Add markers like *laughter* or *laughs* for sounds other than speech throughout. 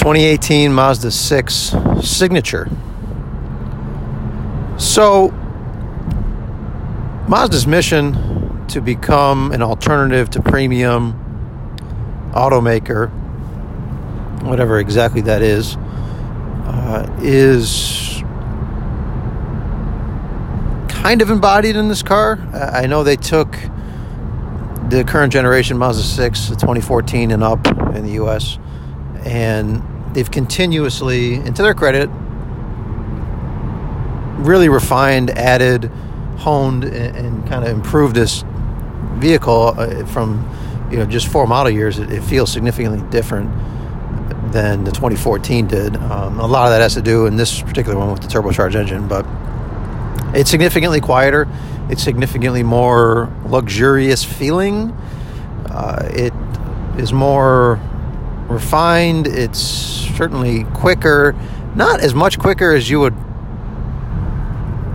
2018 Mazda 6 Signature. So, Mazda's mission to become an alternative to premium automaker, whatever exactly that is, uh, is kind of embodied in this car. I know they took the current generation Mazda 6, 2014 and up in the US, and they've continuously, and to their credit, really refined, added, honed, and, and kind of improved this vehicle uh, from you know just four model years. It, it, feels significantly different than the 2014 did. Um, a lot of that has to do in this particular one with the turbocharged engine, but it's significantly quieter. It's significantly more luxurious feeling. Uh, it is more refined. It's certainly quicker. Not as much quicker as you would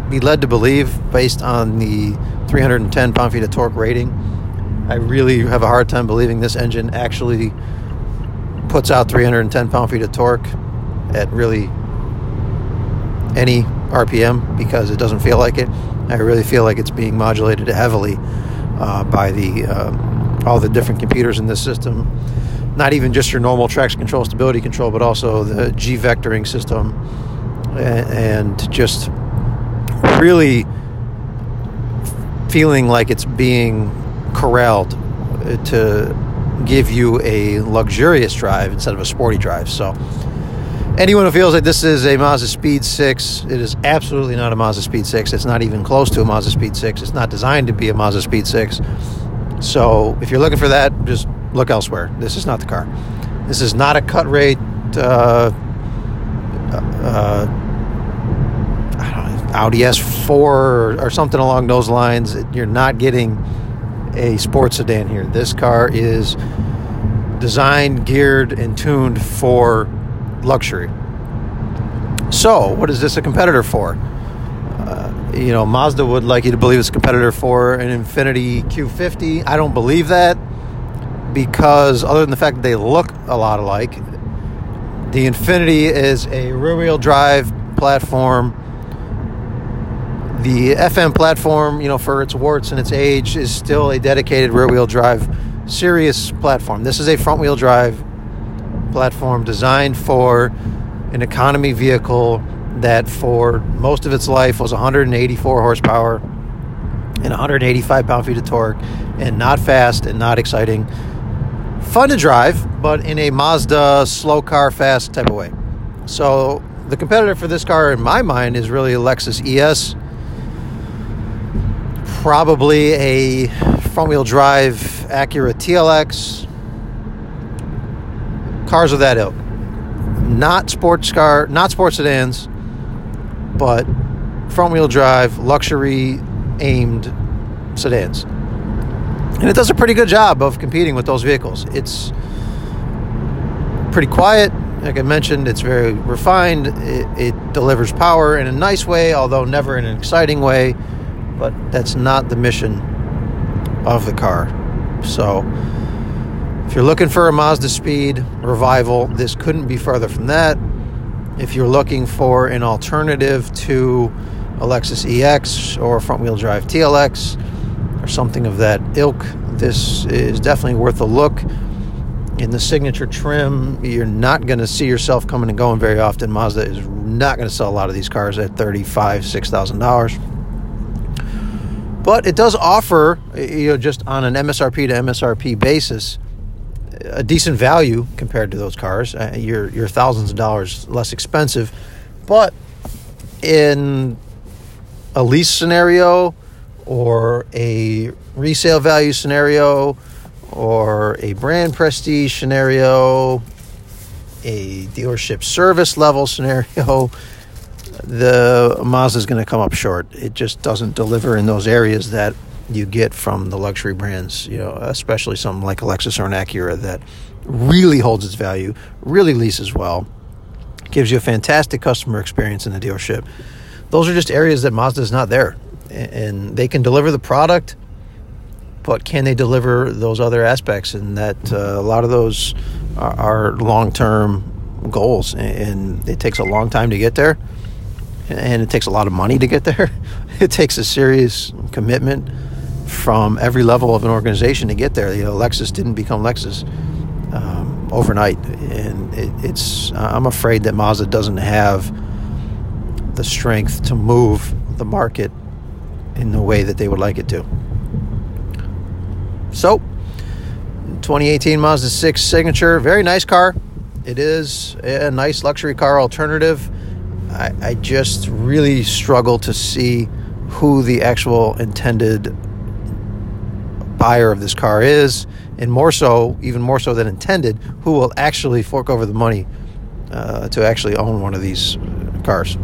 be led to believe based on the 310 pound feet of torque rating. I really have a hard time believing this engine actually puts out 310 pound feet of torque at really any RPM because it doesn't feel like it. I really feel like it's being modulated heavily uh, by the uh, all the different computers in this system. Not even just your normal traction control, stability control, but also the G vectoring system, and just really feeling like it's being corralled to give you a luxurious drive instead of a sporty drive. So, anyone who feels like this is a Mazda Speed 6, it is absolutely not a Mazda Speed 6. It's not even close to a Mazda Speed 6. It's not designed to be a Mazda Speed 6. So, if you're looking for that, just look elsewhere. This is not the car. This is not a cut rate. Uh, uh, Audi S4 or, or something along those lines. You're not getting a sports sedan here. This car is designed, geared, and tuned for luxury. So, what is this a competitor for? Uh, you know, Mazda would like you to believe it's a competitor for an Infiniti Q50. I don't believe that because, other than the fact that they look a lot alike, the Infiniti is a rear wheel drive platform the FM platform, you know, for its warts and its age, is still a dedicated rear wheel drive serious platform. This is a front wheel drive platform designed for an economy vehicle that for most of its life was 184 horsepower and 185 pound feet of torque and not fast and not exciting. Fun to drive, but in a Mazda slow car fast type of way. So the competitor for this car in my mind is really a Lexus ES probably a front wheel drive Acura TLX. Cars of that ilk. Not sports car, not sports sedans, but front wheel drive, luxury aimed sedans. And it does a pretty good job of competing with those vehicles. It's pretty quiet. Like I mentioned, it's very refined. It, it delivers power in a nice way, although never in an exciting way but that's not the mission of the car. So, if you're looking for a Mazda Speed revival, this couldn't be further from that. If you're looking for an alternative to a Lexus ES or front wheel drive TLX or something of that ilk, this is definitely worth a look. In the signature trim, you're not going to see yourself coming and going very often. Mazda is not going to sell a lot of these cars at $35,000, $6,000 but it does offer, you know, just on an MSRP to MSRP basis, a decent value compared to those cars. Uh, you're you're thousands of dollars less expensive, but in a lease scenario or a resale value scenario or a brand prestige scenario, a dealership service level scenario, *laughs* the Mazda is going to come up short. It just doesn't deliver in those areas that you get from the luxury brands, you know, especially something like a Lexus or an Acura that really holds its value, really leases well, gives you a fantastic customer experience in the dealership. Those are just areas that Mazda is not there. And they can deliver the product, but can they deliver those other aspects? And that uh, a lot of those are, are long term goals, and it takes a long time to get there, and it takes a lot of money to get there. *laughs* It takes a serious commitment from every level of an organization to get there. You know, Lexus didn't become Lexus um, overnight, and it, it's. I'm afraid that Mazda doesn't have the strength to move the market in the way that they would like it to. So, 2018 Mazda 6 Signature, very nice car. It is a nice luxury car alternative. I, I just really struggle to see who the actual intended buyer of this car is, and more so, even more so than intended, who will actually fork over the money uh, to actually own one of these cars.